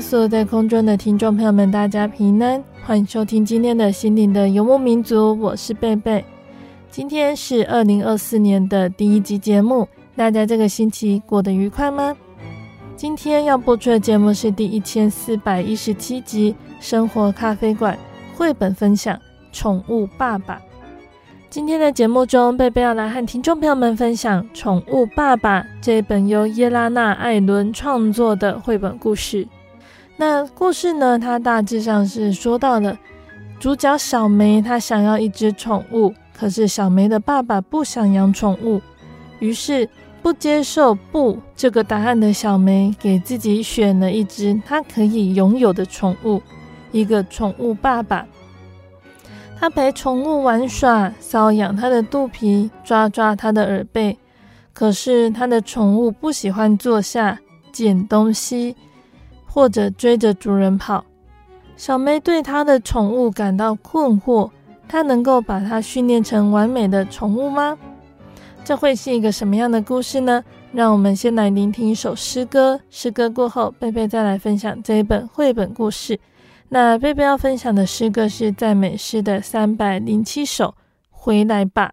在空中的听众朋友们，大家平安，欢迎收听今天的心灵的游牧民族，我是贝贝。今天是二零二四年的第一集节目，大家这个星期过得愉快吗？今天要播出的节目是第一千四百一十七集《生活咖啡馆》绘本分享《宠物爸爸》。今天的节目中，贝贝要来和听众朋友们分享《宠物爸爸》这一本由耶拉娜·艾伦创作的绘本故事。那故事呢，它大致上是说到了主角小梅，她想要一只宠物，可是小梅的爸爸不想养宠物，于是不接受“不”这个答案的小梅，给自己选了一只她可以拥有的宠物，一个宠物爸爸。他陪宠物玩耍，搔痒它的肚皮，抓抓它的耳背。可是他的宠物不喜欢坐下捡东西，或者追着主人跑。小梅对她的宠物感到困惑：她能够把它训练成完美的宠物吗？这会是一个什么样的故事呢？让我们先来聆听一首诗歌。诗歌过后，贝贝再来分享这一本绘本故事。那贝贝要分享的诗歌是赞美诗的三百零七首，回来吧。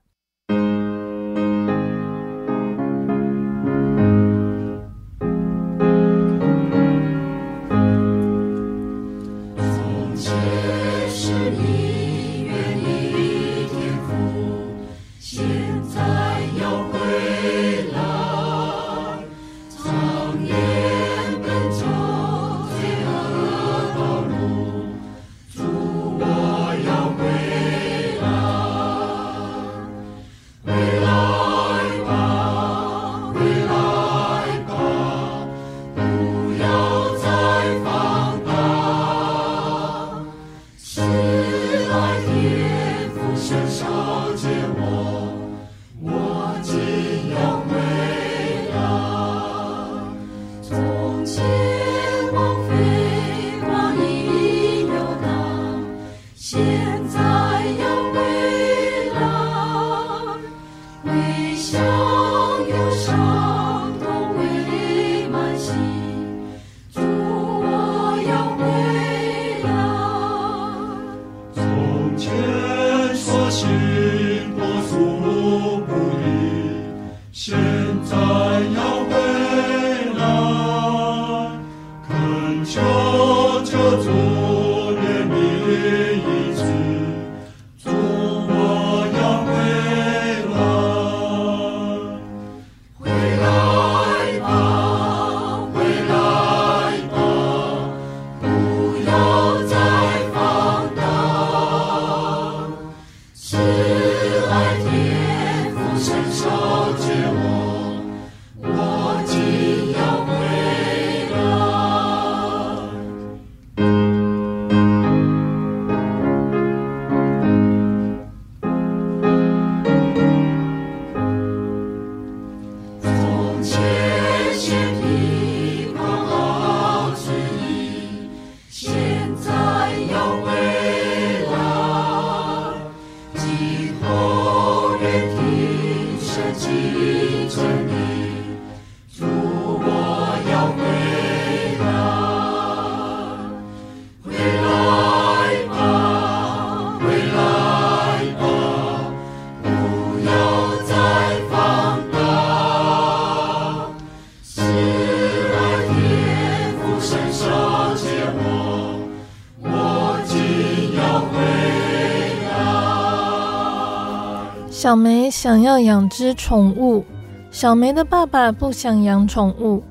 小梅想要养只宠物，小梅的爸爸不想养宠物，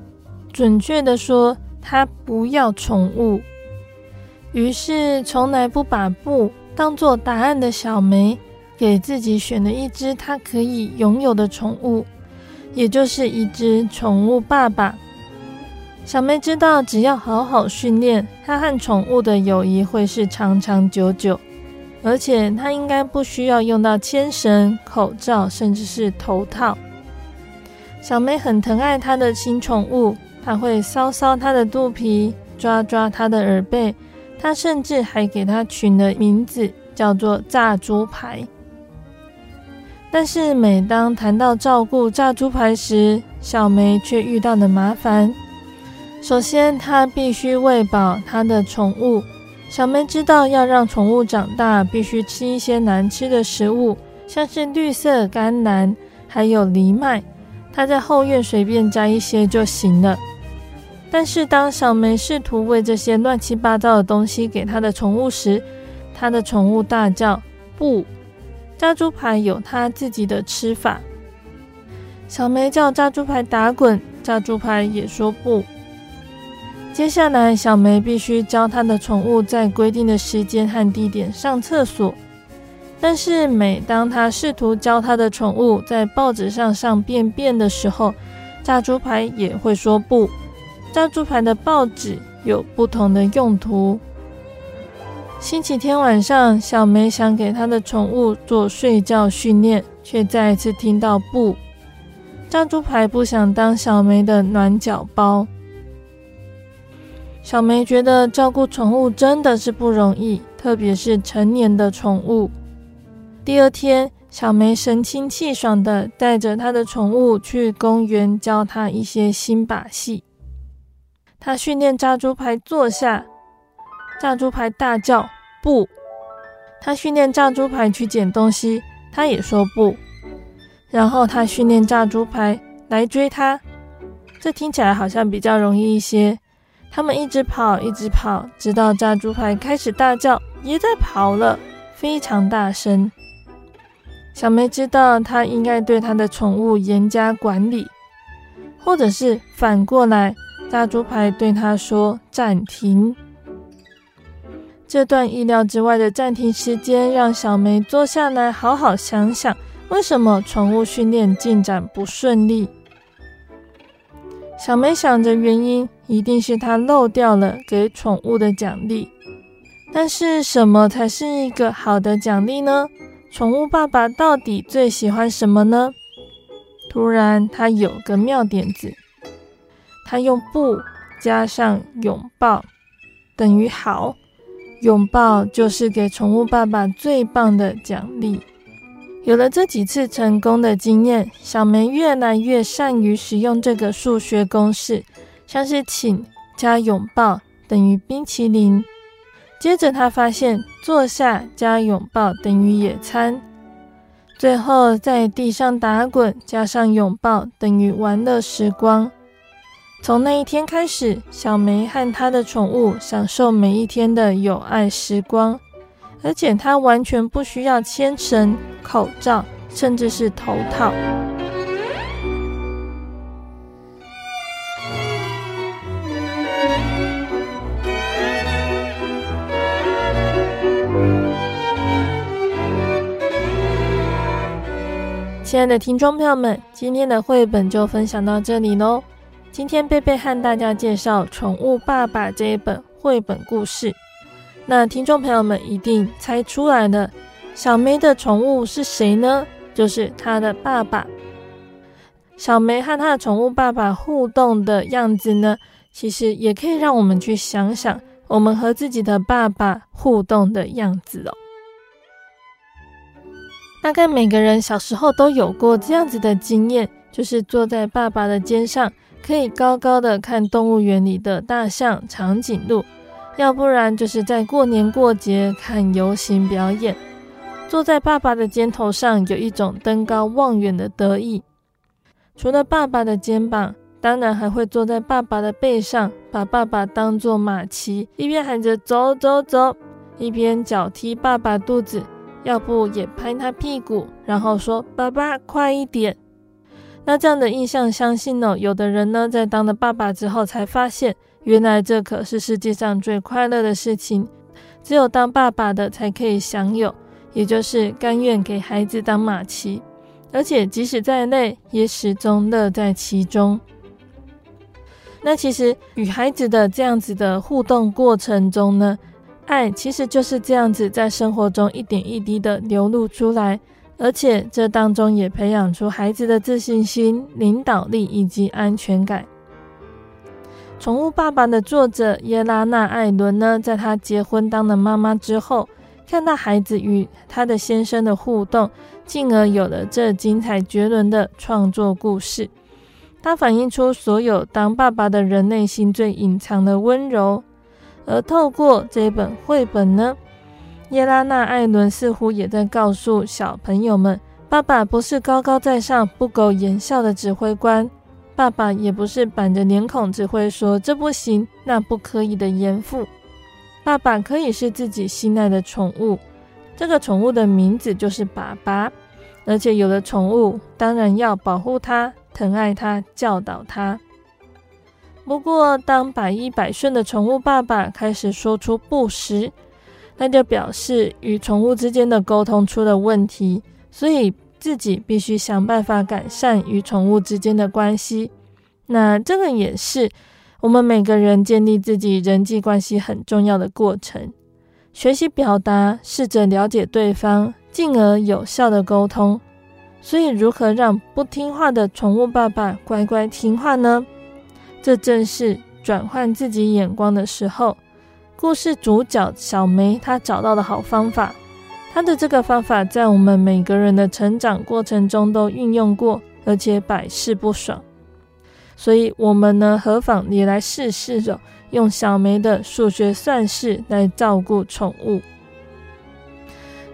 准确的说，他不要宠物。于是，从来不把不当做答案的小梅，给自己选了一只她可以拥有的宠物，也就是一只宠物爸爸。小梅知道，只要好好训练，她和宠物的友谊会是长长久久。而且他应该不需要用到牵绳、口罩，甚至是头套。小梅很疼爱她的新宠物，她会搔搔它的肚皮，抓抓它的耳背。她甚至还给它取了名字，叫做炸猪排。但是每当谈到照顾炸猪排时，小梅却遇到了麻烦。首先，她必须喂饱她的宠物。小梅知道，要让宠物长大，必须吃一些难吃的食物，像是绿色甘蓝，还有藜麦。她在后院随便摘一些就行了。但是，当小梅试图喂这些乱七八糟的东西给她的宠物时，她的宠物大叫：“不！”炸猪排有它自己的吃法。小梅叫炸猪排打滚，炸猪排也说不。接下来，小梅必须教她的宠物在规定的时间和地点上厕所。但是，每当她试图教她的宠物在报纸上上便便的时候，炸猪排也会说不。炸猪排的报纸有不同的用途。星期天晚上，小梅想给她的宠物做睡觉训练，却再一次听到不。炸猪排不想当小梅的暖脚包。小梅觉得照顾宠物真的是不容易，特别是成年的宠物。第二天，小梅神清气爽地带着她的宠物去公园，教它一些新把戏。她训练炸猪排坐下，炸猪排大叫不。她训练炸猪排去捡东西，它也说不。然后她训练炸猪排来追它，这听起来好像比较容易一些。他们一直跑，一直跑，直到炸猪排开始大叫，也在跑了，非常大声。小梅知道，她应该对她的宠物严加管理，或者是反过来，炸猪排对她说暂停。这段意料之外的暂停时间，让小梅坐下来好好想想，为什么宠物训练进展不顺利。小梅想着原因。一定是他漏掉了给宠物的奖励，但是什么才是一个好的奖励呢？宠物爸爸到底最喜欢什么呢？突然，他有个妙点子，他用“不”加上拥抱，等于好。拥抱就是给宠物爸爸最棒的奖励。有了这几次成功的经验，小梅越来越善于使用这个数学公式。像是请加拥抱等于冰淇淋，接着她发现坐下加拥抱等于野餐，最后在地上打滚加上拥抱等于玩乐时光。从那一天开始，小梅和她的宠物享受每一天的有爱时光，而且它完全不需要牵绳、口罩，甚至是头套。亲爱的听众朋友们，今天的绘本就分享到这里喽。今天贝贝和大家介绍《宠物爸爸》这一本绘本故事。那听众朋友们一定猜出来了，小梅的宠物是谁呢？就是她的爸爸。小梅和她的宠物爸爸互动的样子呢，其实也可以让我们去想想，我们和自己的爸爸互动的样子哦。大概每个人小时候都有过这样子的经验，就是坐在爸爸的肩上，可以高高的看动物园里的大象、长颈鹿；要不然就是在过年过节看游行表演。坐在爸爸的肩头上，有一种登高望远的得意。除了爸爸的肩膀，当然还会坐在爸爸的背上，把爸爸当作马骑，一边喊着走走走，一边脚踢爸爸肚子。要不也拍他屁股，然后说：“爸爸，快一点。”那这样的印象，相信呢，有的人呢，在当了爸爸之后，才发现，原来这可是世界上最快乐的事情，只有当爸爸的才可以享有，也就是甘愿给孩子当马骑，而且即使再累，也始终乐在其中。那其实与孩子的这样子的互动过程中呢，爱其实就是这样子在生活中一点一滴的流露出来。而且这当中也培养出孩子的自信心、领导力以及安全感。《宠物爸爸》的作者耶拉娜·艾伦呢，在她结婚当了妈妈之后，看到孩子与她的先生的互动，进而有了这精彩绝伦的创作故事。它反映出所有当爸爸的人内心最隐藏的温柔。而透过这本绘本呢，耶拉娜·艾伦似乎也在告诉小朋友们：爸爸不是高高在上、不苟言笑的指挥官，爸爸也不是板着脸孔只会说这不行、那不可以的严父。爸爸可以是自己心爱的宠物，这个宠物的名字就是爸爸。而且有了宠物，当然要保护它、疼爱它、教导它。不过，当百依百顺的宠物爸爸开始说出不时，那就表示与宠物之间的沟通出了问题，所以自己必须想办法改善与宠物之间的关系。那这个也是我们每个人建立自己人际关系很重要的过程。学习表达，试着了解对方，进而有效的沟通。所以，如何让不听话的宠物爸爸乖乖听话呢？这正是转换自己眼光的时候。故事主角小梅，她找到了好方法。他的这个方法在我们每个人的成长过程中都运用过，而且百试不爽。所以，我们呢，何妨也来试试着用小梅的数学算式来照顾宠物。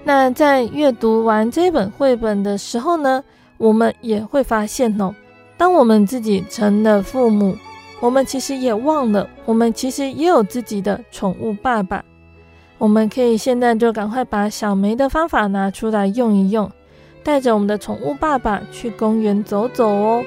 那在阅读完这本绘本的时候呢，我们也会发现哦，当我们自己成了父母。我们其实也忘了，我们其实也有自己的宠物爸爸。我们可以现在就赶快把小梅的方法拿出来用一用，带着我们的宠物爸爸去公园走走哦。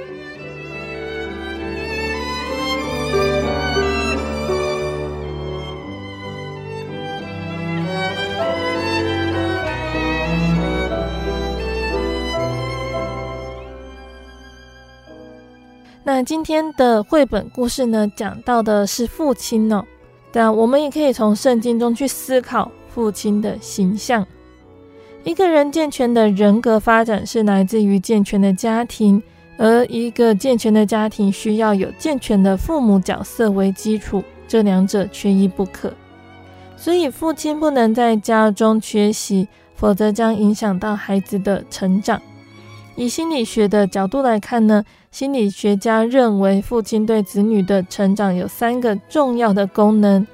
那今天的绘本故事呢，讲到的是父亲哦。但我们也可以从圣经中去思考父亲的形象。一个人健全的人格发展是来自于健全的家庭，而一个健全的家庭需要有健全的父母角色为基础，这两者缺一不可。所以父亲不能在家中缺席，否则将影响到孩子的成长。以心理学的角度来看呢，心理学家认为父亲对子女的成长有三个重要的功能：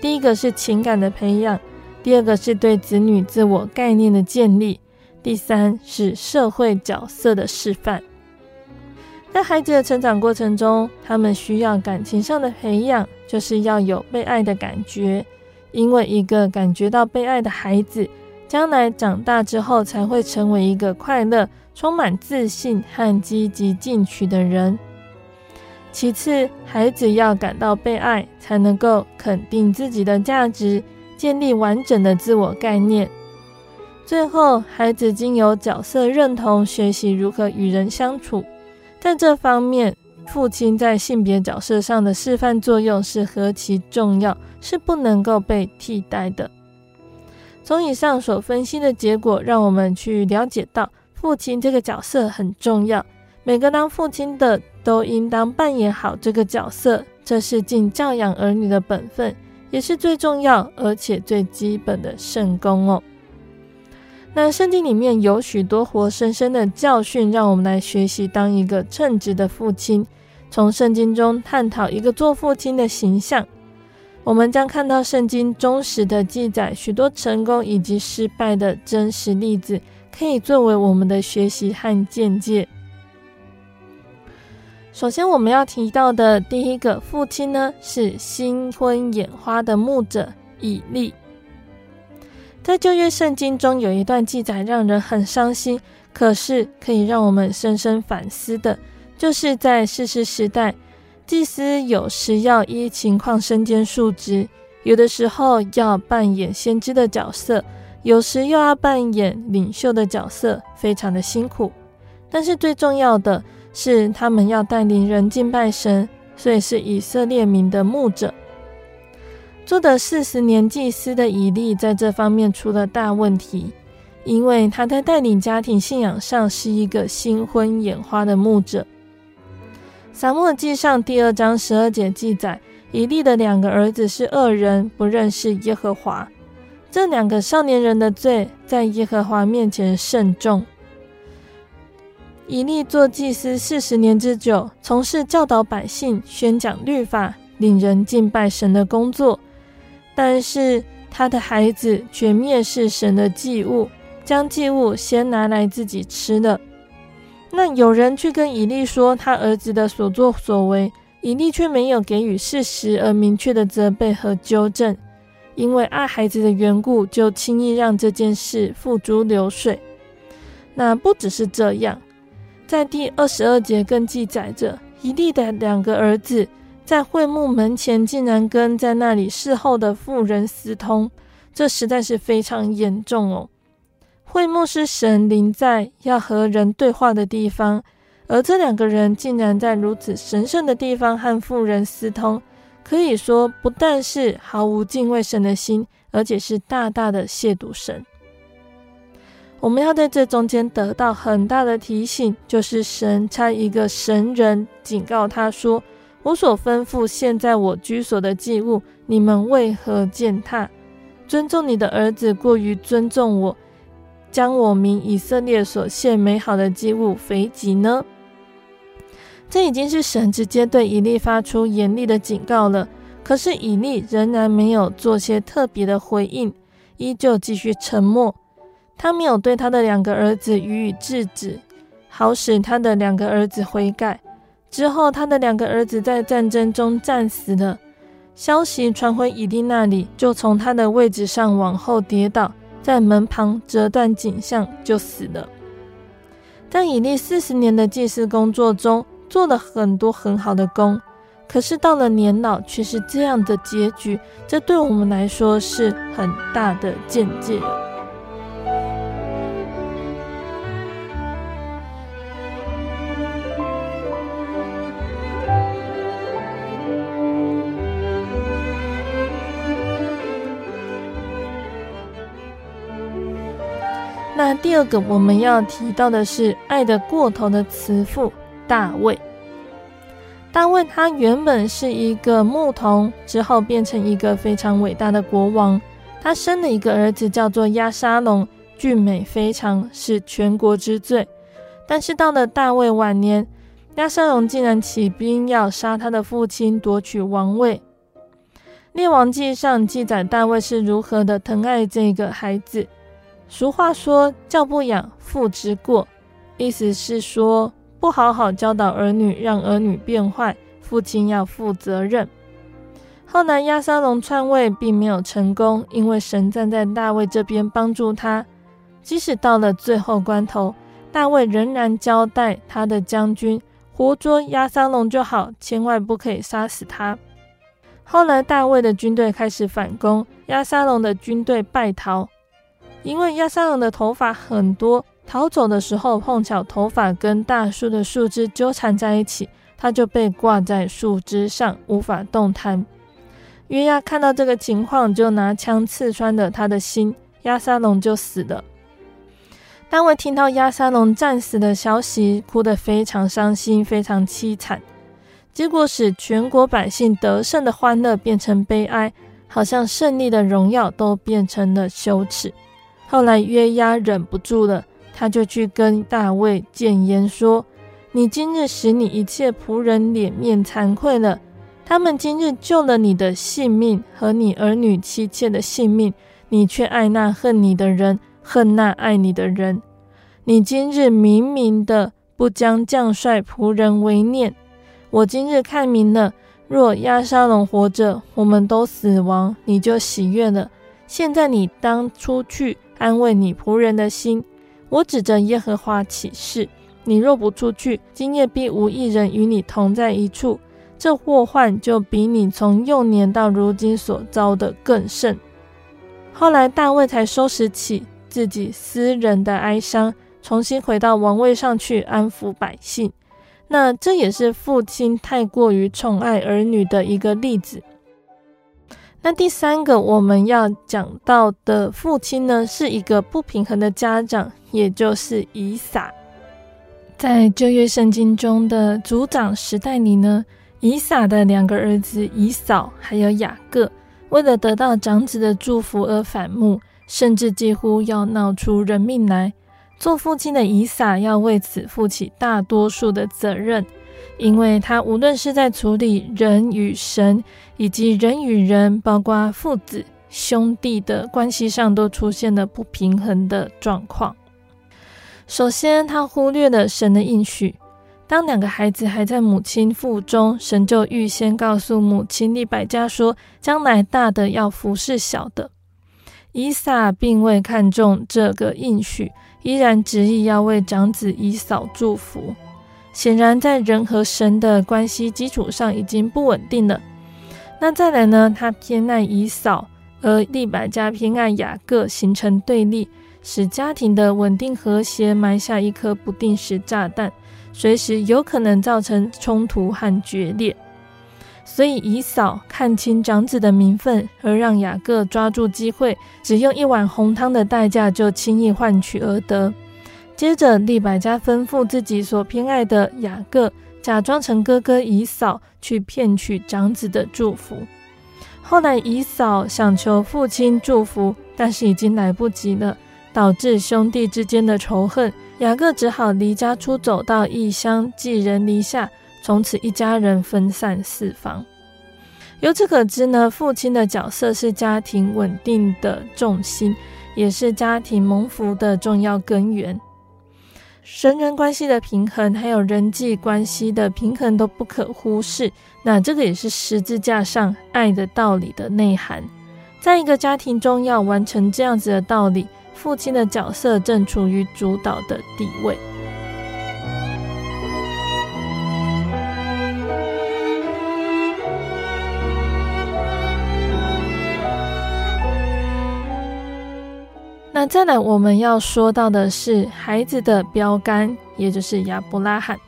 第一个是情感的培养，第二个是对子女自我概念的建立，第三是社会角色的示范。在孩子的成长过程中，他们需要感情上的培养，就是要有被爱的感觉，因为一个感觉到被爱的孩子，将来长大之后才会成为一个快乐。充满自信和积极进取的人。其次，孩子要感到被爱，才能够肯定自己的价值，建立完整的自我概念。最后，孩子经由角色认同，学习如何与人相处。在这方面，父亲在性别角色上的示范作用是何其重要，是不能够被替代的。从以上所分析的结果，让我们去了解到。父亲这个角色很重要，每个当父亲的都应当扮演好这个角色，这是尽教养儿女的本分，也是最重要而且最基本的圣工哦。那圣经里面有许多活生生的教训，让我们来学习当一个称职的父亲。从圣经中探讨一个做父亲的形象，我们将看到圣经忠实的记载许多成功以及失败的真实例子。可以作为我们的学习和见解。首先，我们要提到的第一个父亲呢，是新婚眼花的牧者以利。在旧约圣经中有一段记载，让人很伤心，可是可以让我们深深反思的，就是在世事时代，祭司有时要依情况身兼数职，有的时候要扮演先知的角色，有时又要扮演领袖的角色，非常的辛苦。但是最重要的是，他们要带领人敬拜神，所以是以色列民的牧者。做的四十年祭司的以利，在这方面出了大问题，因为他在带领家庭信仰上是一个新婚眼花的牧者。撒母记上第二章十二节记载，以利的两个儿子是恶人，不认识耶和华。这两个少年人的罪，在耶和华面前甚重。以利做祭司四十年之久，从事教导百姓、宣讲律法、领人敬拜神的工作。但是他的孩子却蔑视神的祭物，将祭物先拿来自己吃了。那有人去跟以利说他儿子的所作所为，以利却没有给予事实而明确的责备和纠正，因为爱孩子的缘故，就轻易让这件事付诸流水。那不只是这样，在第二十二节更记载着以利的两个儿子。在会幕门前，竟然跟在那里侍候的妇人私通，这实在是非常严重哦。会幕是神临在要和人对话的地方，而这两个人竟然在如此神圣的地方和妇人私通，可以说不但是毫无敬畏神的心，而且是大大的亵渎神。我们要在这中间得到很大的提醒，就是神差一个神人警告他说。我所吩咐现在我居所的祭物，你们为何践踏？尊重你的儿子过于尊重我，将我民以色列所献美好的祭物肥己呢？这已经是神直接对以利发出严厉的警告了。可是以利仍然没有做些特别的回应，依旧继续沉默。他没有对他的两个儿子予以制止，好使他的两个儿子悔改。之后，他的两个儿子在战争中战死了。消息传回以利那里，就从他的位置上往后跌倒，在门旁折断颈项，就死了。在以利四十年的祭祀工作中，做了很多很好的工，可是到了年老，却是这样的结局。这对我们来说是很大的见解。那第二个我们要提到的是爱得过头的慈父大卫。大卫他原本是一个牧童，之后变成一个非常伟大的国王。他生了一个儿子，叫做亚沙龙，俊美非常，是全国之最。但是到了大卫晚年，亚沙龙竟然起兵要杀他的父亲，夺取王位。列王记上记载大卫是如何的疼爱这个孩子。俗话说“教不养，父之过”，意思是说不好好教导儿女，让儿女变坏，父亲要负责任。后来押沙龙篡位并没有成功，因为神站在大卫这边帮助他。即使到了最后关头，大卫仍然交代他的将军活捉押沙龙就好，千万不可以杀死他。后来大卫的军队开始反攻，押沙龙的军队败逃。因为亚沙龙的头发很多，逃走的时候碰巧头发跟大树的树枝纠缠在一起，他就被挂在树枝上，无法动弹。约押看到这个情况，就拿枪刺穿了他的心，亚沙龙就死了。大卫听到亚沙龙战死的消息，哭得非常伤心，非常凄惨，结果使全国百姓得胜的欢乐变成悲哀，好像胜利的荣耀都变成了羞耻。后来约押忍不住了，他就去跟大卫谏言说：“你今日使你一切仆人脸面惭愧了。他们今日救了你的性命和你儿女妻妾的性命，你却爱那恨你的人，恨那爱你的人。你今日明明的不将将帅仆人为念。我今日看明了，若亚沙龙活着，我们都死亡，你就喜悦了。”现在你当出去安慰你仆人的心。我指着耶和华起誓，你若不出去，今夜必无一人与你同在一处。这祸患就比你从幼年到如今所遭的更甚。后来大卫才收拾起自己私人的哀伤，重新回到王位上去安抚百姓。那这也是父亲太过于宠爱儿女的一个例子。那第三个我们要讲到的父亲呢，是一个不平衡的家长，也就是以撒。在旧约圣经中的族长时代里呢，以撒的两个儿子以扫还有雅各，为了得到长子的祝福而反目，甚至几乎要闹出人命来。做父亲的以撒要为此负起大多数的责任，因为他无论是在处理人与神，以及人与人，包括父子兄弟的关系上，都出现了不平衡的状况。首先，他忽略了神的应许。当两个孩子还在母亲腹中，神就预先告诉母亲利百加说，将来大的要服侍小的。以撒并未看重这个应许，依然执意要为长子以扫祝福。显然，在人和神的关系基础上已经不稳定了。那再来呢？他偏爱以扫，而利百加偏爱雅各，形成对立，使家庭的稳定和谐埋下一颗不定时炸弹。随时有可能造成冲突和决裂，所以以扫看清长子的名分，而让雅各抓住机会，只用一碗红汤的代价就轻易换取而得。接着，利百加吩咐自己所偏爱的雅各，假装成哥哥以扫去骗取长子的祝福。后来，以扫想求父亲祝福，但是已经来不及了，导致兄弟之间的仇恨。雅各只好离家出走到异乡，寄人篱下，从此一家人分散四方。由此可知呢，父亲的角色是家庭稳定的重心，也是家庭蒙福的重要根源。神人关系的平衡，还有人际关系的平衡都不可忽视。那这个也是十字架上爱的道理的内涵。在一个家庭中，要完成这样子的道理。父亲的角色正处于主导的地位。再来，我们要说到的是孩子的标杆，也就是亚伯拉罕。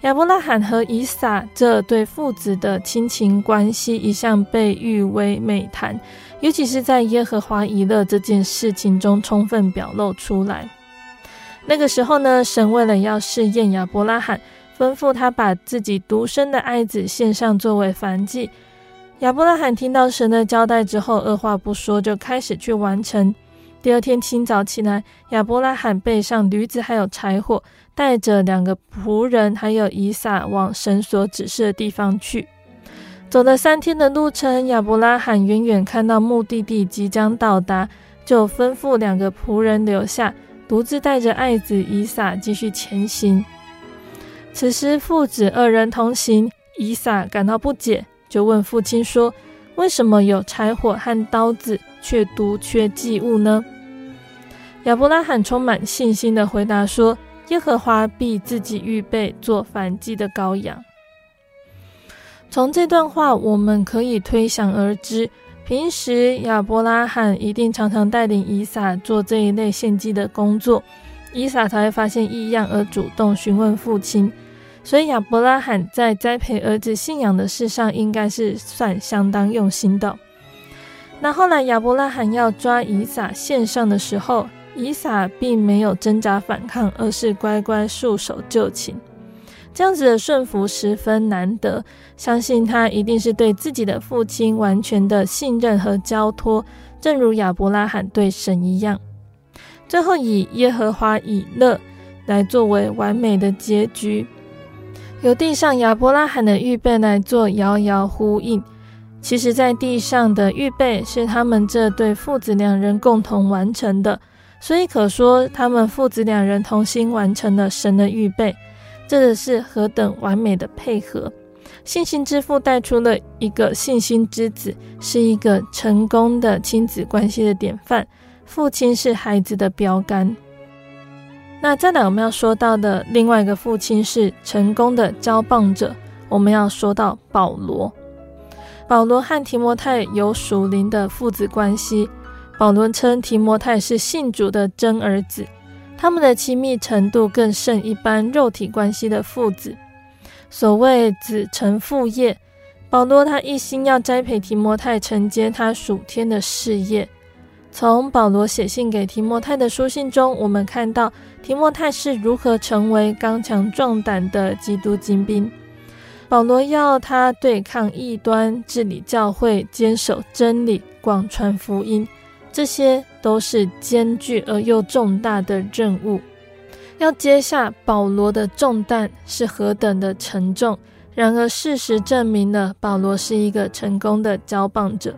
亚伯拉罕和以撒这对父子的亲情关系一向被誉为美谈，尤其是在耶和华以勒这件事情中充分表露出来。那个时候呢，神为了要试验亚伯拉罕，吩咐他把自己独生的爱子献上作为燔祭。亚伯拉罕听到神的交代之后，二话不说就开始去完成。第二天清早起来，亚伯拉罕背上驴子，还有柴火，带着两个仆人，还有以撒，往神所指示的地方去。走了三天的路程，亚伯拉罕远远看到目的地即将到达，就吩咐两个仆人留下，独自带着爱子以撒继续前行。此时父子二人同行，以撒感到不解，就问父亲说：“为什么有柴火和刀子，却独缺祭物呢？”亚伯拉罕充满信心地回答说：“耶和华必自己预备做燔祭的羔羊。”从这段话，我们可以推想而知，平时亚伯拉罕一定常常带领以撒做这一类献祭的工作，以撒才会发现异样而主动询问父亲。所以，亚伯拉罕在栽培儿子信仰的事上，应该是算相当用心的。那后来，亚伯拉罕要抓以撒献上的时候，以撒并没有挣扎反抗，而是乖乖束手就擒。这样子的顺服十分难得，相信他一定是对自己的父亲完全的信任和交托，正如亚伯拉罕对神一样。最后以耶和华以勒来作为完美的结局，由地上亚伯拉罕的预备来做遥遥呼应。其实，在地上的预备是他们这对父子两人共同完成的。所以可说，他们父子两人同心完成了神的预备，这是何等完美的配合！信心之父带出了一个信心之子，是一个成功的亲子关系的典范。父亲是孩子的标杆。那再来我们要说到的另外一个父亲是成功的交棒者，我们要说到保罗。保罗和提摩太有属灵的父子关系。保罗称提摩太是信主的真儿子，他们的亲密程度更胜一般肉体关系的父子。所谓子承父业，保罗他一心要栽培提摩太，承接他属天的事业。从保罗写信给提摩太的书信中，我们看到提摩太是如何成为刚强壮胆的基督精兵。保罗要他对抗异端，治理教会，坚守真理，广传福音，这些都是艰巨而又重大的任务。要接下保罗的重担是何等的沉重。然而事实证明了，保罗是一个成功的交棒者。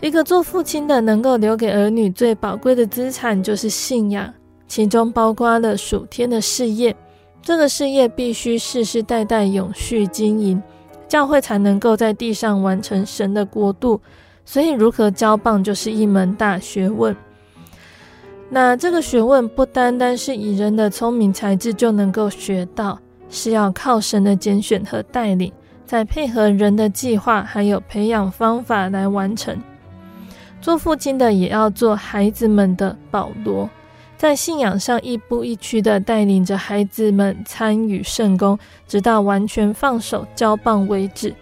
一个做父亲的能够留给儿女最宝贵的资产就是信仰，其中包括了属天的事业。这个事业必须世世代代永续经营，教会才能够在地上完成神的国度。所以，如何交棒就是一门大学问。那这个学问不单单是以人的聪明才智就能够学到，是要靠神的拣选和带领，再配合人的计划还有培养方法来完成。做父亲的也要做孩子们的保罗，在信仰上亦步亦趋的带领着孩子们参与圣工，直到完全放手交棒为止。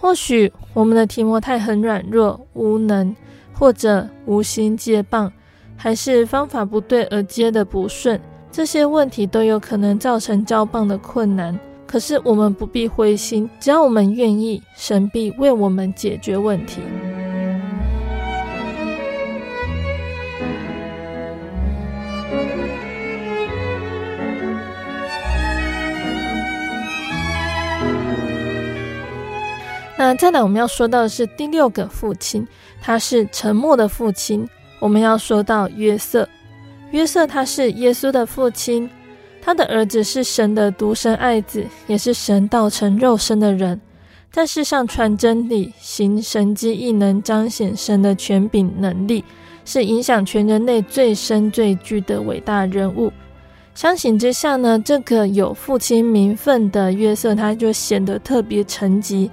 或许我们的提摩太很软弱无能，或者无心接棒，还是方法不对而接的不顺，这些问题都有可能造成交棒的困难。可是我们不必灰心，只要我们愿意，神必为我们解决问题。那再来，我们要说到的是第六个父亲，他是沉默的父亲。我们要说到约瑟，约瑟他是耶稣的父亲，他的儿子是神的独生爱子，也是神道成肉身的人，在世上传真理、行神迹异能，彰显神的权柄能力，是影响全人类最深最巨的伟大人物。相形之下呢，这个有父亲名分的约瑟，他就显得特别沉寂。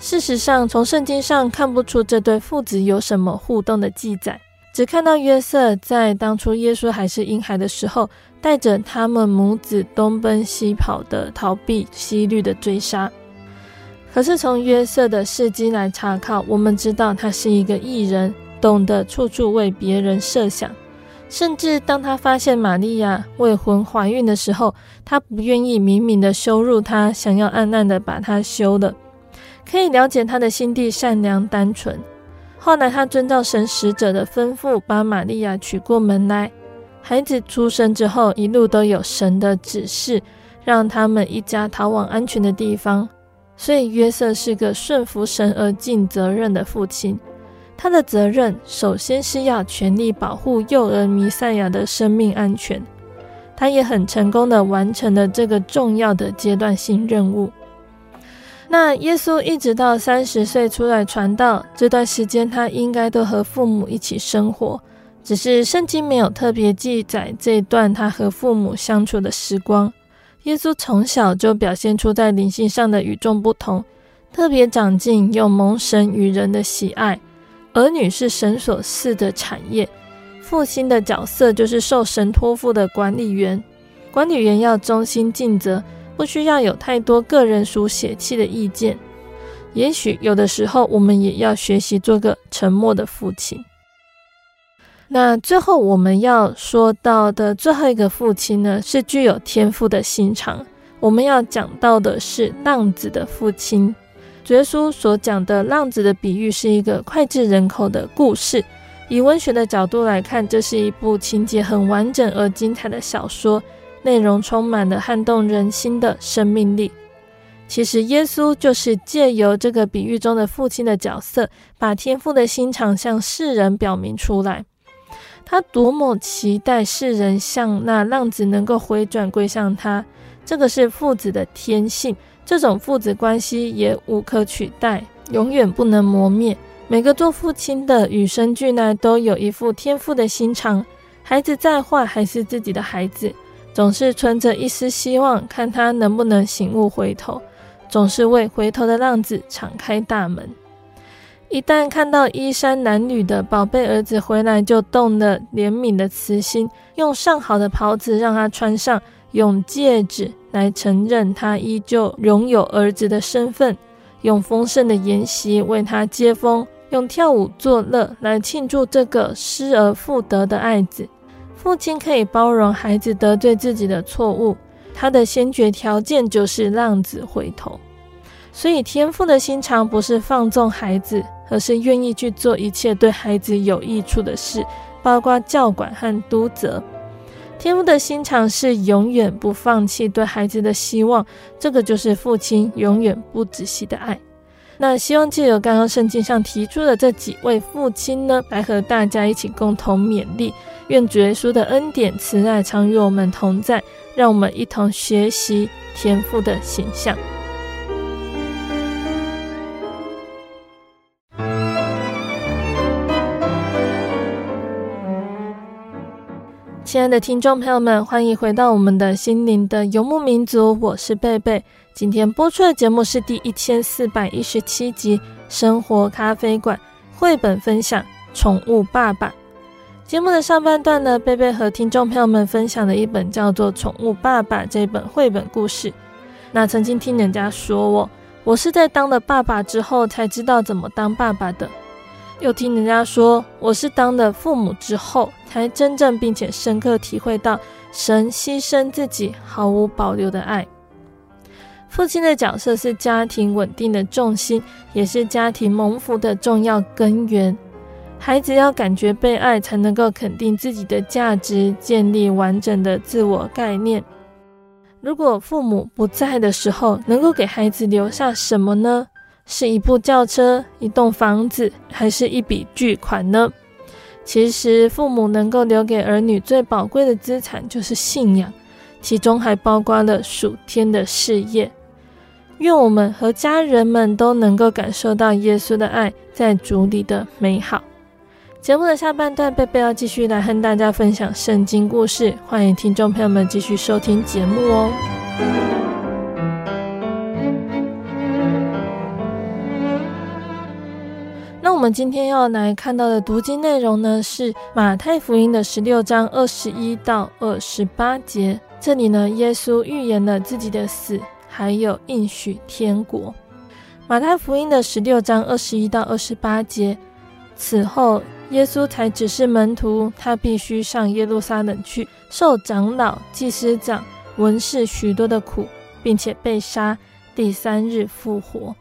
事实上，从圣经上看不出这对父子有什么互动的记载，只看到约瑟在当初耶稣还是婴孩的时候，带着他们母子东奔西跑的逃避希律的追杀。可是从约瑟的事迹来查考，我们知道他是一个义人，懂得处处为别人设想，甚至当他发现玛利亚未婚怀孕的时候，他不愿意明明的羞辱她，想要暗暗的把她休了。可以了解他的心地善良单纯。后来他遵照神使者的吩咐，把玛利亚娶过门来。孩子出生之后，一路都有神的指示，让他们一家逃往安全的地方。所以约瑟是个顺服神而尽责任的父亲。他的责任首先是要全力保护幼儿弥赛亚的生命安全。他也很成功的完成了这个重要的阶段性任务。那耶稣一直到三十岁出来传道这段时间，他应该都和父母一起生活，只是圣经没有特别记载这段他和父母相处的时光。耶稣从小就表现出在灵性上的与众不同，特别长进又蒙神与人的喜爱。儿女是神所赐的产业，父亲的角色就是受神托付的管理员，管理员要忠心尽责。不需要有太多个人属血气的意见。也许有的时候，我们也要学习做个沉默的父亲。那最后我们要说到的最后一个父亲呢，是具有天赋的心肠。我们要讲到的是浪子的父亲。绝书所讲的浪子的比喻是一个脍炙人口的故事。以文学的角度来看，这是一部情节很完整而精彩的小说。内容充满了撼动人心的生命力。其实，耶稣就是借由这个比喻中的父亲的角色，把天父的心肠向世人表明出来。他多么期待世人像那浪子能够回转归向他，这个是父子的天性，这种父子关系也无可取代，永远不能磨灭。每个做父亲的与生俱来都有一副天父的心肠，孩子再坏还是自己的孩子，总是存着一丝希望，看他能不能醒悟回头，总是为回头的浪子敞开大门。一旦看到衣衫褴褛的宝贝儿子回来，就动了怜悯的慈心，用上好的袍子让他穿上，用戒指来承认他依旧拥有儿子的身份，用丰盛的筵席为他接风。用跳舞作乐来庆祝这个失而复得的爱子。父亲可以包容孩子得罪自己的错误，他的先决条件就是浪子回头。所以天父的心肠不是放纵孩子，而是愿意去做一切对孩子有益处的事，包括教管和督责。天父的心肠是永远不放弃对孩子的希望，这个就是父亲永远不止息的爱。那希望借由刚刚圣经上提出的这几位父亲呢，来和大家一起共同勉励，愿主耶稣的恩典慈爱常与我们同在，让我们一同学习天父的形象。亲爱的听众朋友们，欢迎回到我们的心灵的游牧民族，我是贝贝。今天播出的节目是第一千四百一十七集《生活咖啡馆》绘本分享《宠物爸爸》。节目的上半段呢，贝贝和听众朋友们分享了一本叫做《宠物爸爸》这本绘本故事。那曾经听人家说我，我是在当了爸爸之后才知道怎么当爸爸的。又听人家说，我是当了父母之后，才真正并且深刻体会到神牺牲自己毫无保留的爱。父亲的角色是家庭稳定的重心，也是家庭蒙福的重要根源。孩子要感觉被爱，才能够肯定自己的价值，建立完整的自我概念。如果父母不在的时候，能够给孩子留下什么呢？是一部轿车、一栋房子，还是一笔巨款呢？其实，父母能够留给儿女最宝贵的资产就是信仰，其中还包括了属天的事业。愿我们和家人们都能够感受到耶稣的爱在主里的美好。节目的下半段，贝贝要继续来和大家分享圣经故事，欢迎听众朋友们继续收听节目哦。那我们今天要来看到的读经内容呢，是马太福音的十六章二十一到二十八节。这里呢，耶稣预言了自己的死，还有应许天国。马太福音的十六章二十一到二十八节。此后，耶稣才指示门徒，他必须上耶路撒冷去，受长老、祭司长、文士许多的苦，并且被杀，第三日复活。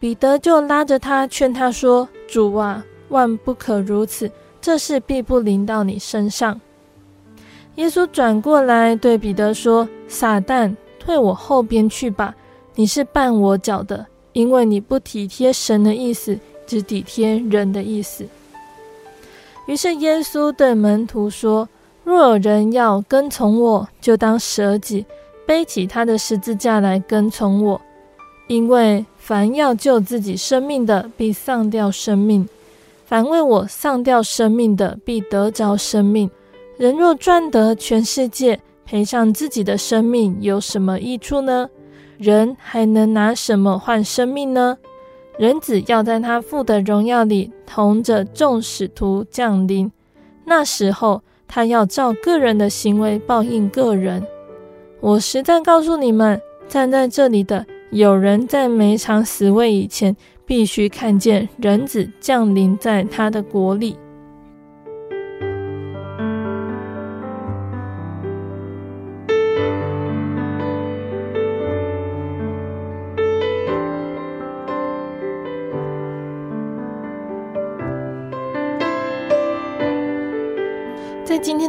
彼得就拉着他劝他说：“主啊，万不可如此，这事必不临到你身上。”耶稣转过来对彼得说：“撒旦，退我后边去吧！你是绊我脚的，因为你不体贴神的意思，只体贴人的意思。”于是耶稣对门徒说：“若有人要跟从我，就当舍己，背起他的十字架来跟从我，因为。”凡要救自己生命的，必丧掉生命；凡为我丧掉生命的，必得着生命。人若赚得全世界，赔上自己的生命，有什么益处呢？人还能拿什么换生命呢？人子要在他父的荣耀里，同着众使徒降临。那时候，他要照个人的行为报应个人。我实在告诉你们，站在这里的。有人在没尝死味以前，必须看见人子降临在他的国里。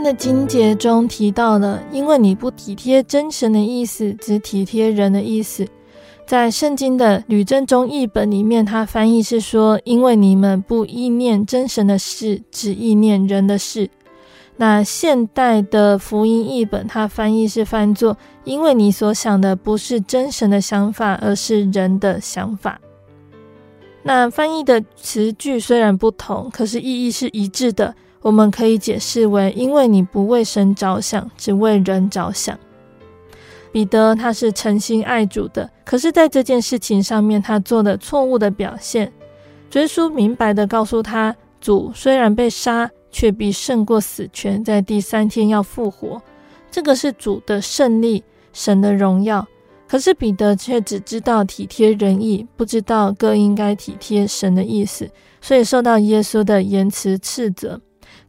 的经节中提到了，因为你不体贴真神的意思，只体贴人的意思。在圣经的吕正中译本里面，它翻译是说：“因为你们不意念真神的事，只意念人的事。”那现代的福音译本，它翻译是翻作“因为你所想的不是真神的想法，而是人的想法”。那翻译的词句虽然不同，可是意义是一致的。我们可以解释为：因为你不为神着想，只为人着想。彼得他是诚心爱主的，可是在这件事情上面，他做了错误的表现。耶稣明白地告诉他，主虽然被杀。却必胜过死权，在第三天要复活。这个是主的胜利，神的荣耀。可是彼得却只知道体贴人意，不知道更应该体贴神的意思，所以受到耶稣的严词斥责。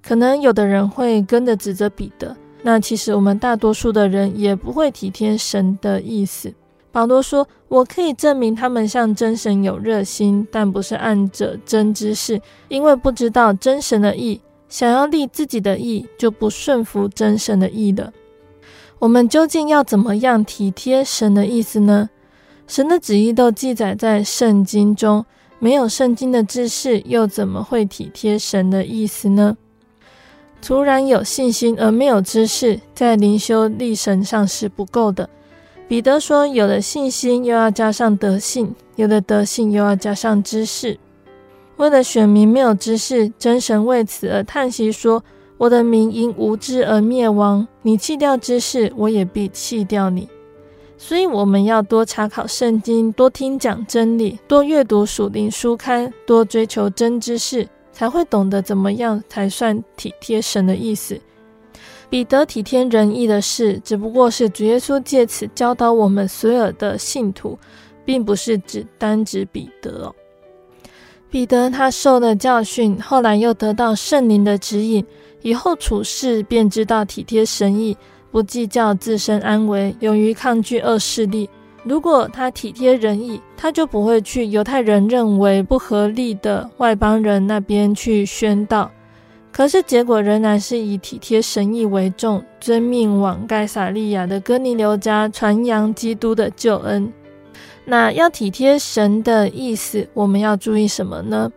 可能有的人会跟着指责彼得，那其实我们大多数的人也不会体贴神的意思。保罗说：“我可以证明他们向真神有热心，但不是按着真知识，因为不知道真神的意。”想要立自己的意，就不顺服真神的意了。我们究竟要怎么样体贴神的意思呢？神的旨意都记载在圣经中，没有圣经的知识，又怎么会体贴神的意思呢？突然有信心而没有知识，在灵修历程上是不够的。彼得说：“有了信心，又要加上德性；有了德性，又要加上知识。”为了选民没有知识，真神为此而叹息说：“我的民因无知而灭亡。你弃掉知识，我也必弃掉你。”所以我们要多查考圣经，多听讲真理，多阅读属灵书刊，多追求真知识，才会懂得怎么样才算体贴神的意思。彼得体贴仁义的事，只不过是主耶稣借此教导我们所有的信徒，并不是只单指彼得哦。彼得他受了教训，后来又得到圣灵的指引，以后处事便知道体贴神意，不计较自身安危，勇于抗拒恶势力。如果他体贴人意，他就不会去犹太人认为不合理的外邦人那边去宣道。可是结果仍然是以体贴神意为重，遵命往盖撒利亚的哥尼流家传扬基督的救恩。那要体贴神的意思，我们要注意什么呢？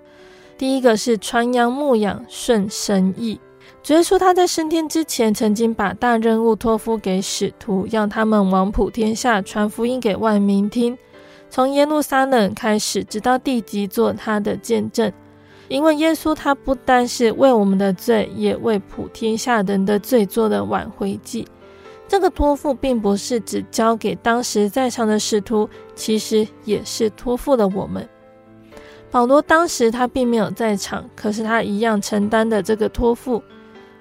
第一个是传扬牧养顺神意。耶稣他在升天之前，曾经把大任务托付给使徒，让他们往普天下传福音给万民听。从耶路撒冷开始，直到地极，做他的见证。因为耶稣他不单是为我们的罪，也为普天下人的罪做了挽回祭。这个托付并不是只交给当时在场的使徒，其实也是托付了我们。保罗当时他并没有在场，可是他一样承担的这个托付。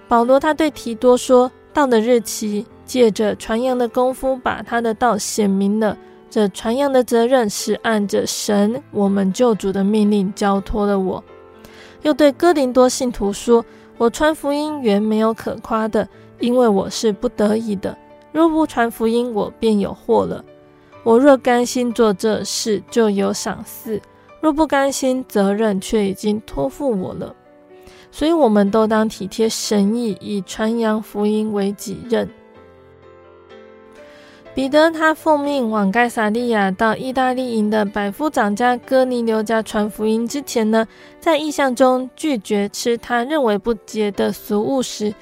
保罗他对提多说：“到的日期，借着传扬的功夫，把他的道显明了。这传扬的责任是按着神我们救主的命令交托了我。”又对哥林多信徒说：“我传福音原没有可夸的。”因为我是不得已的，若不传福音，我便有祸了。我若甘心做这事，就有赏赐；若不甘心，责任却已经托付我了。所以，我们都当体贴神意，以传扬福音为己任。彼得他奉命往盖撒利亚到意大利营的百夫长家哥尼流家传福音之前呢，在意象中拒绝吃他认为不洁的俗物时，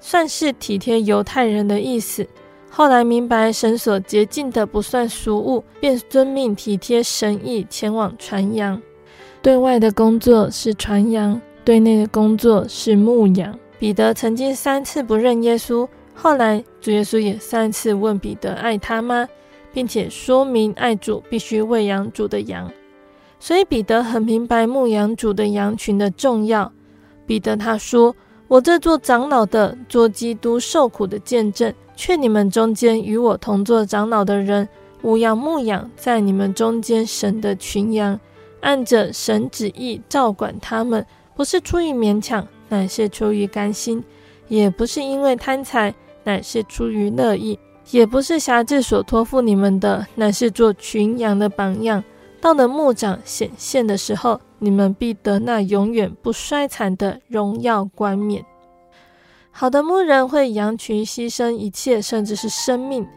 算是体贴犹太人的意思。后来明白神所洁净的不算俗物，便遵命体贴神意前往传扬。对外的工作是传扬，对内的工作是牧养。彼得曾经三次不认耶稣，后来主耶稣也三次问彼得爱他吗，并且说明爱主必须喂养主的羊。所以彼得很明白牧养主的羊群的重要。彼得他说。我这做长老的，做基督受苦的见证，劝你们中间与我同做长老的人，务要牧养在你们中间神的群羊，按着神旨意照管他们，不是出于勉强，乃是出于甘心；也不是因为贪财，乃是出于乐意；也不是挟制所托付你们的，乃是做群羊的榜样。到了牧长显现的时候，你们必得那永远不衰残的荣耀冠冕。好的牧人会羊群牺牲一切，甚至是生命。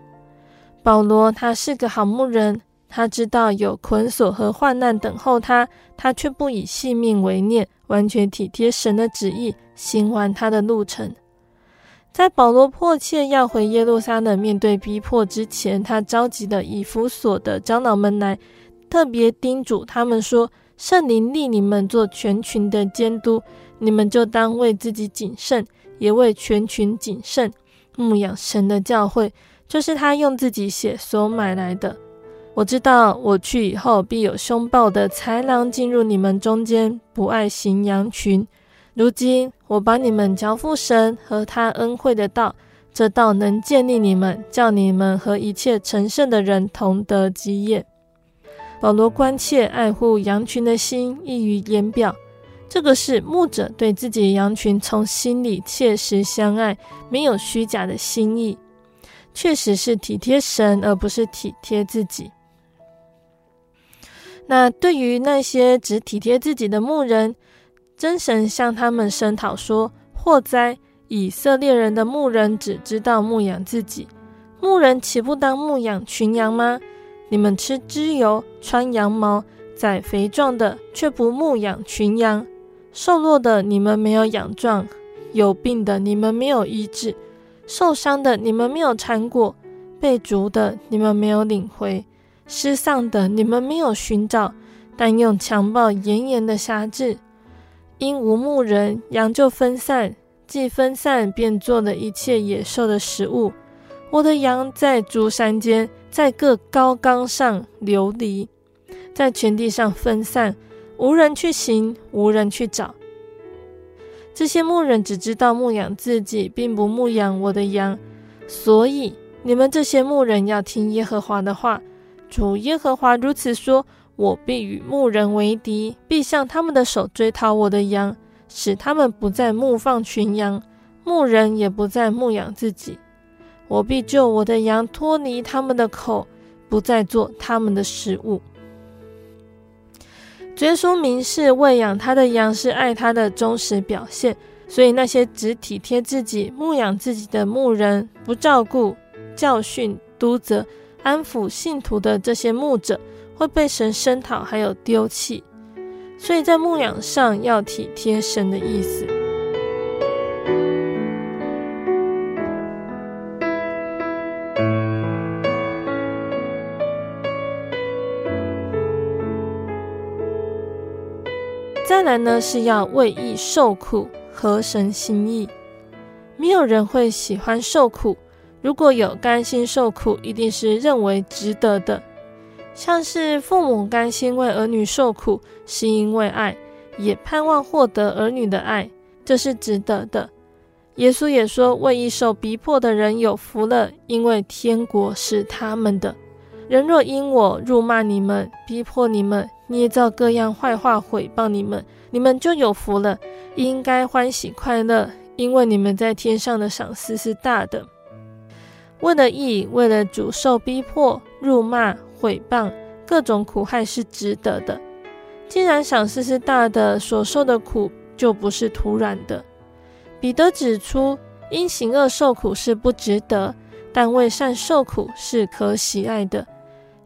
保罗他是个好牧人，他知道有捆锁和患难等候他，他却不以性命为念，完全体贴神的旨意，行完他的路程。在保罗迫切要回耶路撒冷面对逼迫之前，他召集了以弗所的长老们来，特别叮嘱他们说：“圣灵立你们做全群的监督，你们就当为自己谨慎，也为全群谨慎，牧养神的教会，就是他用自己血所买来的。我知道我去以后，必有凶暴的豺狼进入你们中间，不爱行羊群。”如今我把你们交付神和他恩惠的道，这道能建立你们，叫你们和一切成圣的人同得基业。保罗关切爱护羊群的心溢于言表，这个是牧者对自己羊群从心里切实相爱，没有虚假的心意，确实是体贴神，而不是体贴自己。那对于那些只体贴自己的牧人，真神向他们声讨说：“祸哉！以色列人的牧人只知道牧养自己，牧人岂不当牧养群羊吗？你们吃脂油，穿羊毛，宰肥壮的，却不牧养群羊；瘦弱的你们没有养壮，有病的你们没有医治，受伤的你们没有缠裹，被逐的你们没有领回，失丧的你们没有寻找，但用强暴严严的辖制。”因无牧人，羊就分散；既分散，便做了一切野兽的食物。我的羊在诸山间，在各高岗上流离，在全地上分散，无人去寻，无人去找。这些牧人只知道牧养自己，并不牧养我的羊。所以你们这些牧人要听耶和华的话。主耶和华如此说。我必与牧人为敌，必向他们的手追讨我的羊，使他们不再牧放群羊，牧人也不再牧养自己。我必救我的羊脱离他们的口，不再做他们的食物。耶稣明示喂养他的羊是爱他的忠实表现，所以那些只体贴自己、牧养自己的牧人，不照顾、教训、督责、安抚信徒的这些牧者。会被神声讨，还有丢弃，所以在牧养上要体贴神的意思。再来呢，是要为义受苦，合神心意。没有人会喜欢受苦，如果有甘心受苦，一定是认为值得的。像是父母甘心为儿女受苦，是因为爱，也盼望获得儿女的爱，这是值得的。耶稣也说：“为一受逼迫的人有福了，因为天国是他们的。人若因我辱骂你们、逼迫你们、捏造各样坏话毁谤你们，你们就有福了，应该欢喜快乐，因为你们在天上的赏赐是大的。为了义，为了主受逼迫、辱骂。”毁谤各种苦害是值得的。既然赏赐是大的，所受的苦就不是徒然的。彼得指出，因行恶受苦是不值得，但为善受苦是可喜爱的。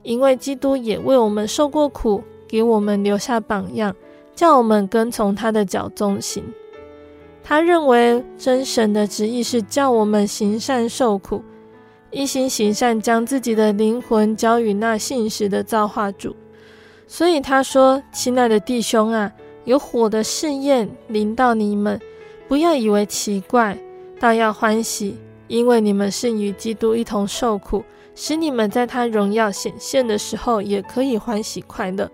因为基督也为我们受过苦，给我们留下榜样，叫我们跟从他的脚踪行。他认为真神的旨意是叫我们行善受苦。一心行善，将自己的灵魂交与那信实的造化主。所以他说：“亲爱的弟兄啊，有火的试验临到你们，不要以为奇怪，倒要欢喜，因为你们是与基督一同受苦，使你们在他荣耀显现的时候，也可以欢喜快乐。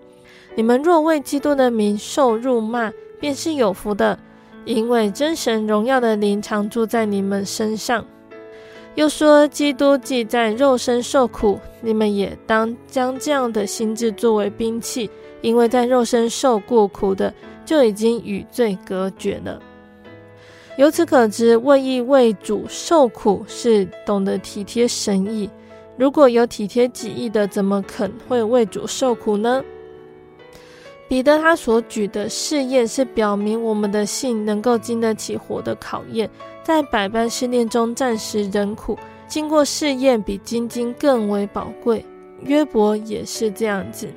你们若为基督的名受辱骂，便是有福的，因为真神荣耀的灵常住在你们身上。”又说，基督既在肉身受苦，你们也当将这样的心志作为兵器，因为在肉身受过苦的，就已经与罪隔绝了。由此可知，为义为主受苦是懂得体贴神意。如果有体贴己意的，怎么肯会为主受苦呢？彼得他所举的试验，是表明我们的信能够经得起火的考验。在百般试炼中暂时忍苦，经过试验比精金更为宝贵。约伯也是这样子。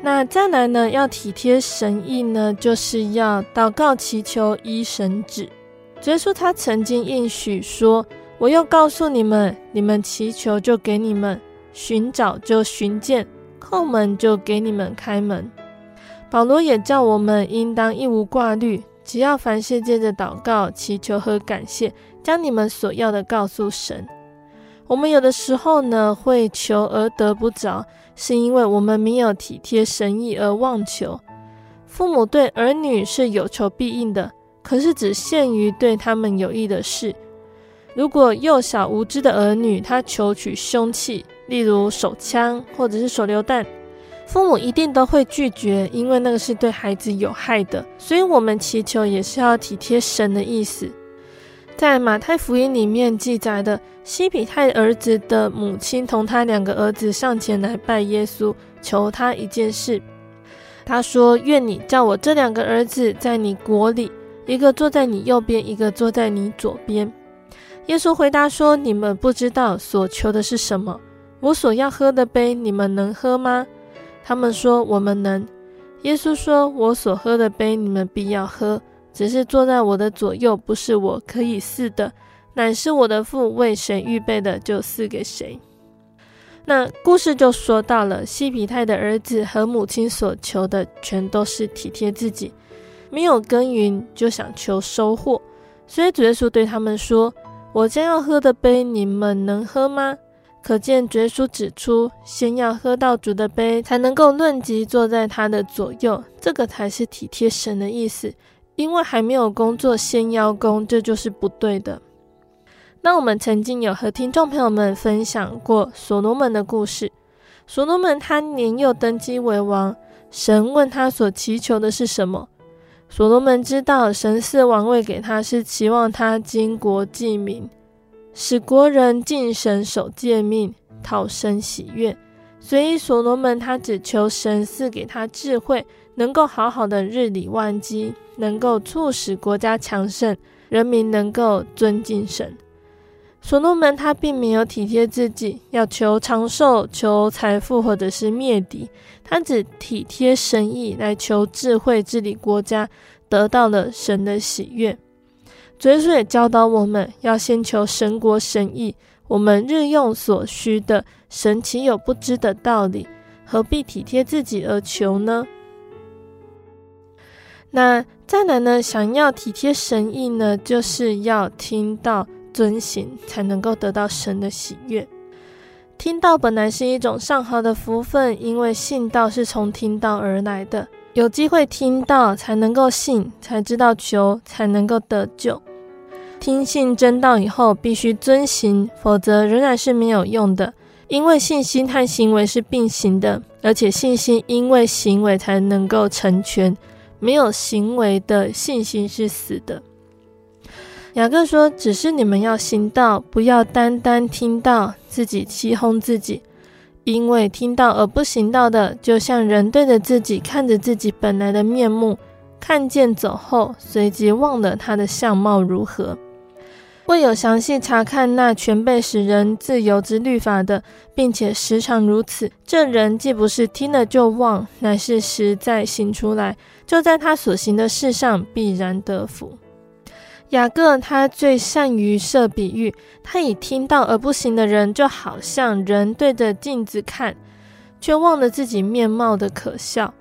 那再来呢？要体贴神意呢，就是要祷告祈求依神旨。耶稣他曾经应许说：“我又告诉你们，你们祈求就给你们，寻找就寻见，后门就给你们开门。”保罗也叫我们应当一无挂虑，只要凡事借着祷告、祈求和感谢，将你们所要的告诉神。我们有的时候呢，会求而得不着，是因为我们没有体贴神意而妄求。父母对儿女是有求必应的。可是只限于对他们有益的事。如果幼小无知的儿女，他求取凶器，例如手枪或者是手榴弹，父母一定都会拒绝，因为那个是对孩子有害的。所以，我们祈求也是要体贴神的意思。在马太福音里面记载的，西比泰儿子的母亲同他两个儿子上前来拜耶稣，求他一件事。他说：“愿你叫我这两个儿子在你国里。”一个坐在你右边，一个坐在你左边。耶稣回答说：“你们不知道所求的是什么。我所要喝的杯，你们能喝吗？”他们说：“我们能。”耶稣说：“我所喝的杯，你们必要喝。只是坐在我的左右，不是我可以赐的，乃是我的父为谁预备的，就赐给谁。”那故事就说到了西皮泰的儿子和母亲所求的，全都是体贴自己。没有耕耘就想求收获，所以主耶稣对他们说：“我将要喝的杯，你们能喝吗？”可见主耶稣指出，先要喝到主的杯，才能够论及坐在他的左右，这个才是体贴神的意思。因为还没有工作先邀功，这就是不对的。那我们曾经有和听众朋友们分享过所罗门的故事。所罗门他年幼登基为王，神问他所祈求的是什么？所罗门知道神赐王位给他是期望他经国济民，使国人敬神守诫命，讨生喜悦。所以所罗门他只求神赐给他智慧，能够好好的日理万机，能够促使国家强盛，人民能够尊敬神。所罗门他并没有体贴自己，要求长寿、求财富或者是灭敌，他只体贴神意来求智慧治理国家，得到了神的喜悦。主耶稣也教导我们要先求神国神意，我们日用所需的，神岂有不知的道理？何必体贴自己而求呢？那再来呢？想要体贴神意呢，就是要听到。遵行才能够得到神的喜悦。听道本来是一种上好的福分，因为信道是从听道而来的。有机会听道，才能够信，才知道求，才能够得救。听信真道以后，必须遵行，否则仍然是没有用的。因为信心和行为是并行的，而且信心因为行为才能够成全，没有行为的信心是死的。雅各说：“只是你们要行道，不要单单听到，自己欺哄自己。因为听到而不行道的，就像人对着自己看着自己本来的面目，看见走后，随即忘了他的相貌如何。未有详细查看那全被使人自由之律法的，并且时常如此，这人既不是听了就忘，乃是实在行出来，就在他所行的事上必然得福。”雅各他最善于设比喻，他以听到而不行的人，就好像人对着镜子看，却忘了自己面貌的可笑。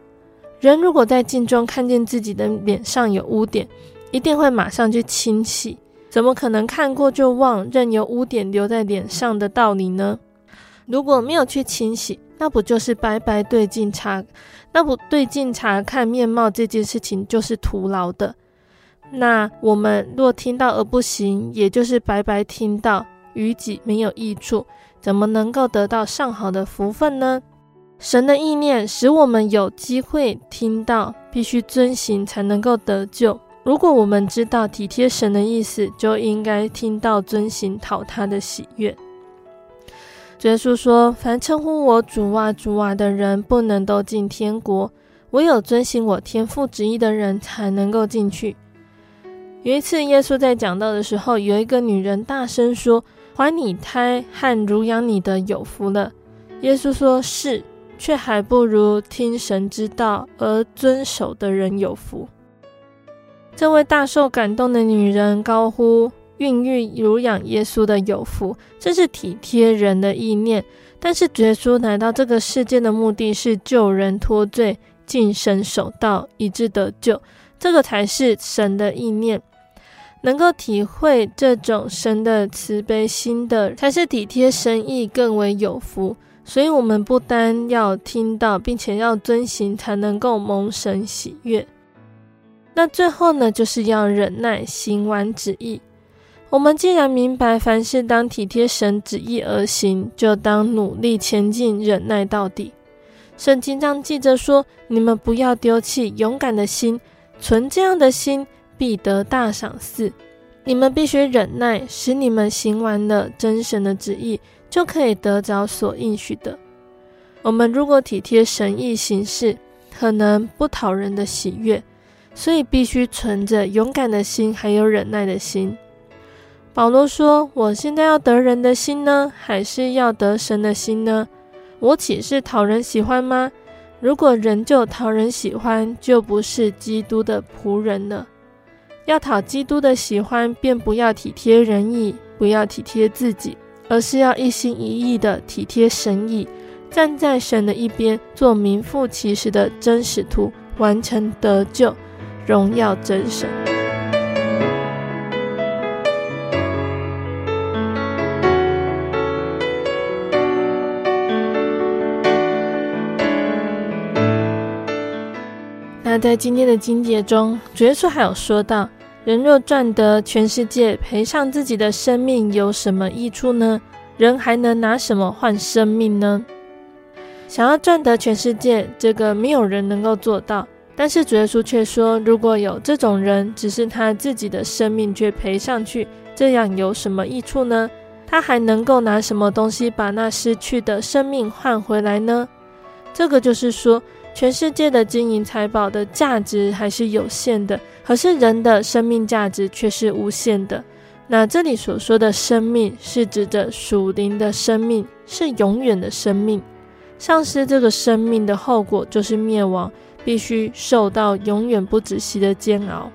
人如果在镜中看见自己的脸上有污点，一定会马上去清洗，怎么可能看过就忘，任由污点留在脸上的道理呢？如果没有去清洗，那不就是白白对镜查？那不对镜查看面貌这件事情就是徒劳的。那我们若听到而不行，也就是白白听到，于己没有益处，怎么能够得到上好的福分呢？神的意念使我们有机会听到，必须遵行才能够得救。如果我们知道体贴神的意思，就应该听到遵行，讨他的喜悦。耶稣说：“凡称呼我主啊、主啊的人，不能都进天国；唯有遵行我天父旨意的人，才能够进去。”有一次，耶稣在讲道的时候，有一个女人大声说：“怀你胎和乳养你的有福了。”耶稣说：“是，却还不如听神之道而遵守的人有福。”这位大受感动的女人高呼：“孕育乳养耶稣的有福。”这是体贴人的意念。但是，耶稣来到这个世界的目的是救人脱罪、尽神守道，以致得救。这个才是神的意念。能够体会这种神的慈悲心的，才是体贴神意更为有福。所以，我们不单要听到，并且要遵行，才能够蒙神喜悦。那最后呢，就是要忍耐，行完旨意。我们既然明白凡事当体贴神旨意而行，就当努力前进，忍耐到底。圣经上记着说：“你们不要丢弃勇敢的心，存这样的心，必得大赏赐。”你们必须忍耐，使你们行完了真神的旨意，就可以得着所应许的。我们如果体贴神意行事，可能不讨人的喜悦，所以必须存着勇敢的心，还有忍耐的心。保罗说：“我现在要得人的心呢，还是要得神的心呢？我岂是讨人喜欢吗？如果仍旧讨人喜欢，就不是基督的仆人了。要讨基督的喜欢，便不要体贴人意，不要体贴自己，而是要一心一意的体贴神意，站在神的一边，做名副其实的真使徒，完成得救，荣耀真神。”那在今天的经节中，主耶稣还有说到：人若赚得全世界，赔上自己的生命，有什么益处呢？人还能拿什么换生命呢？想要赚得全世界，这个没有人能够做到。但是主耶稣却说，如果有这种人，只是他自己的生命却赔上去，这样有什么益处呢？他还能够拿什么东西把那失去的生命换回来呢？这个就是说。全世界的金银财宝的价值还是有限的，可是人的生命价值却是无限的。那这里所说的生命，是指着属灵的生命，是永远的生命。丧失这个生命的后果就是灭亡，必须受到永远不止息的煎熬。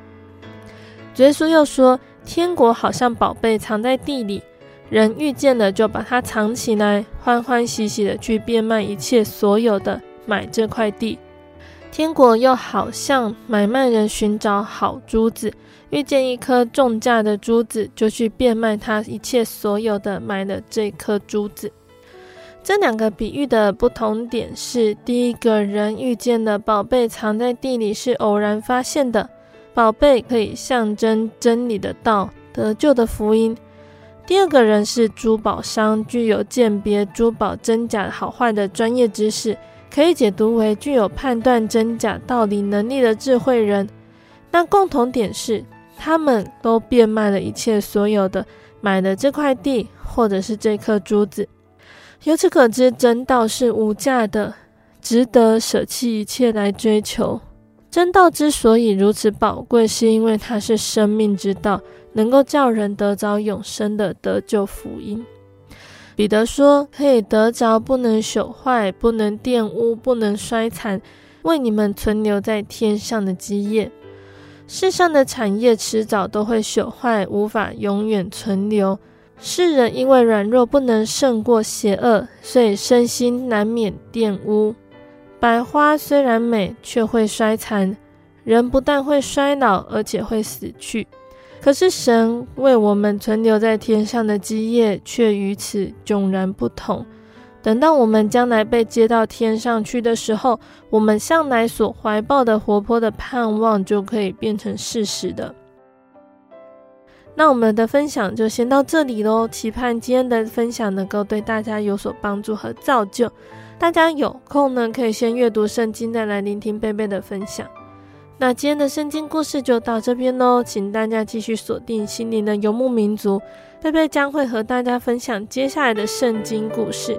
耶稣又说：“天国好像宝贝藏在地里，人遇见了就把它藏起来，欢欢喜喜的去变卖一切所有的。”买这块地，天国又好像买卖人寻找好珠子，遇见一颗重价的珠子，就去变卖他一切所有的，买了这颗珠子。这两个比喻的不同点是：第一个人遇见的宝贝藏在地里，是偶然发现的，宝贝可以象征真理的道、得救的福音；第二个人是珠宝商，具有鉴别珠宝真假好坏的专业知识。可以解读为具有判断真假道理能力的智慧人。那共同点是，他们都变卖了一切所有的，买了这块地，或者是这颗珠子。由此可知，真道是无价的，值得舍弃一切来追求。真道之所以如此宝贵，是因为它是生命之道，能够叫人得着永生的得救福音。彼得说：“可以得着，不能朽坏，不能玷污，不能衰残，为你们存留在天上的基业。世上的产业迟早都会朽坏，无法永远存留。世人因为软弱，不能胜过邪恶，所以身心难免玷污。百花虽然美，却会衰残；人不但会衰老，而且会死去。”可是神为我们存留在天上的基业，却与此迥然不同。等到我们将来被接到天上去的时候，我们向来所怀抱的活泼的盼望，就可以变成事实的。那我们的分享就先到这里喽，期盼今天的分享能够对大家有所帮助和造就。大家有空呢，可以先阅读圣经，再来聆听贝贝的分享。那今天的圣经故事就到这边喽，请大家继续锁定心灵的游牧民族，贝贝将会和大家分享接下来的圣经故事。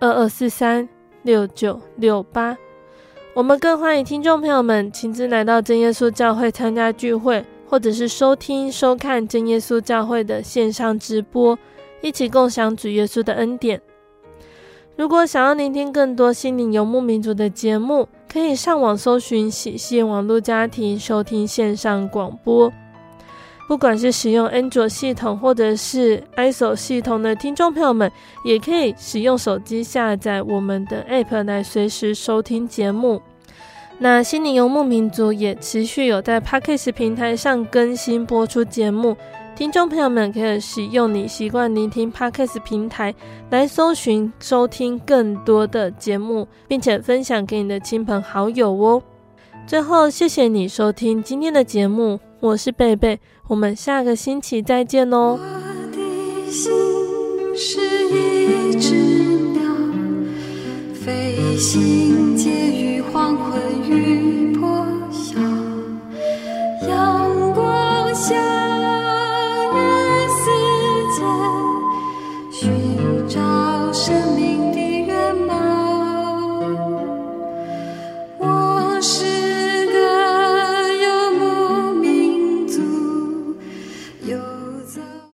二二四三六九六八。我们更欢迎听众朋友们亲自来到真耶稣教会参加聚会，或者是收听、收看真耶稣教会的线上直播，一起共享主耶稣的恩典。如果想要聆听更多心灵游牧民族的节目，可以上网搜寻喜信网络家庭收听线上广播。不管是使用安卓系统或者是 iso 系统的听众朋友们，也可以使用手机下载我们的 App 来随时收听节目。那心灵游牧民族也持续有在 Podcast 平台上更新播出节目，听众朋友们可以使用你习惯聆听 Podcast 平台来搜寻收听更多的节目，并且分享给你的亲朋好友哦。最后，谢谢你收听今天的节目，我是贝贝。我们下个星期再见哦。我的心是一只鸟飞行黄昏破晓阳光下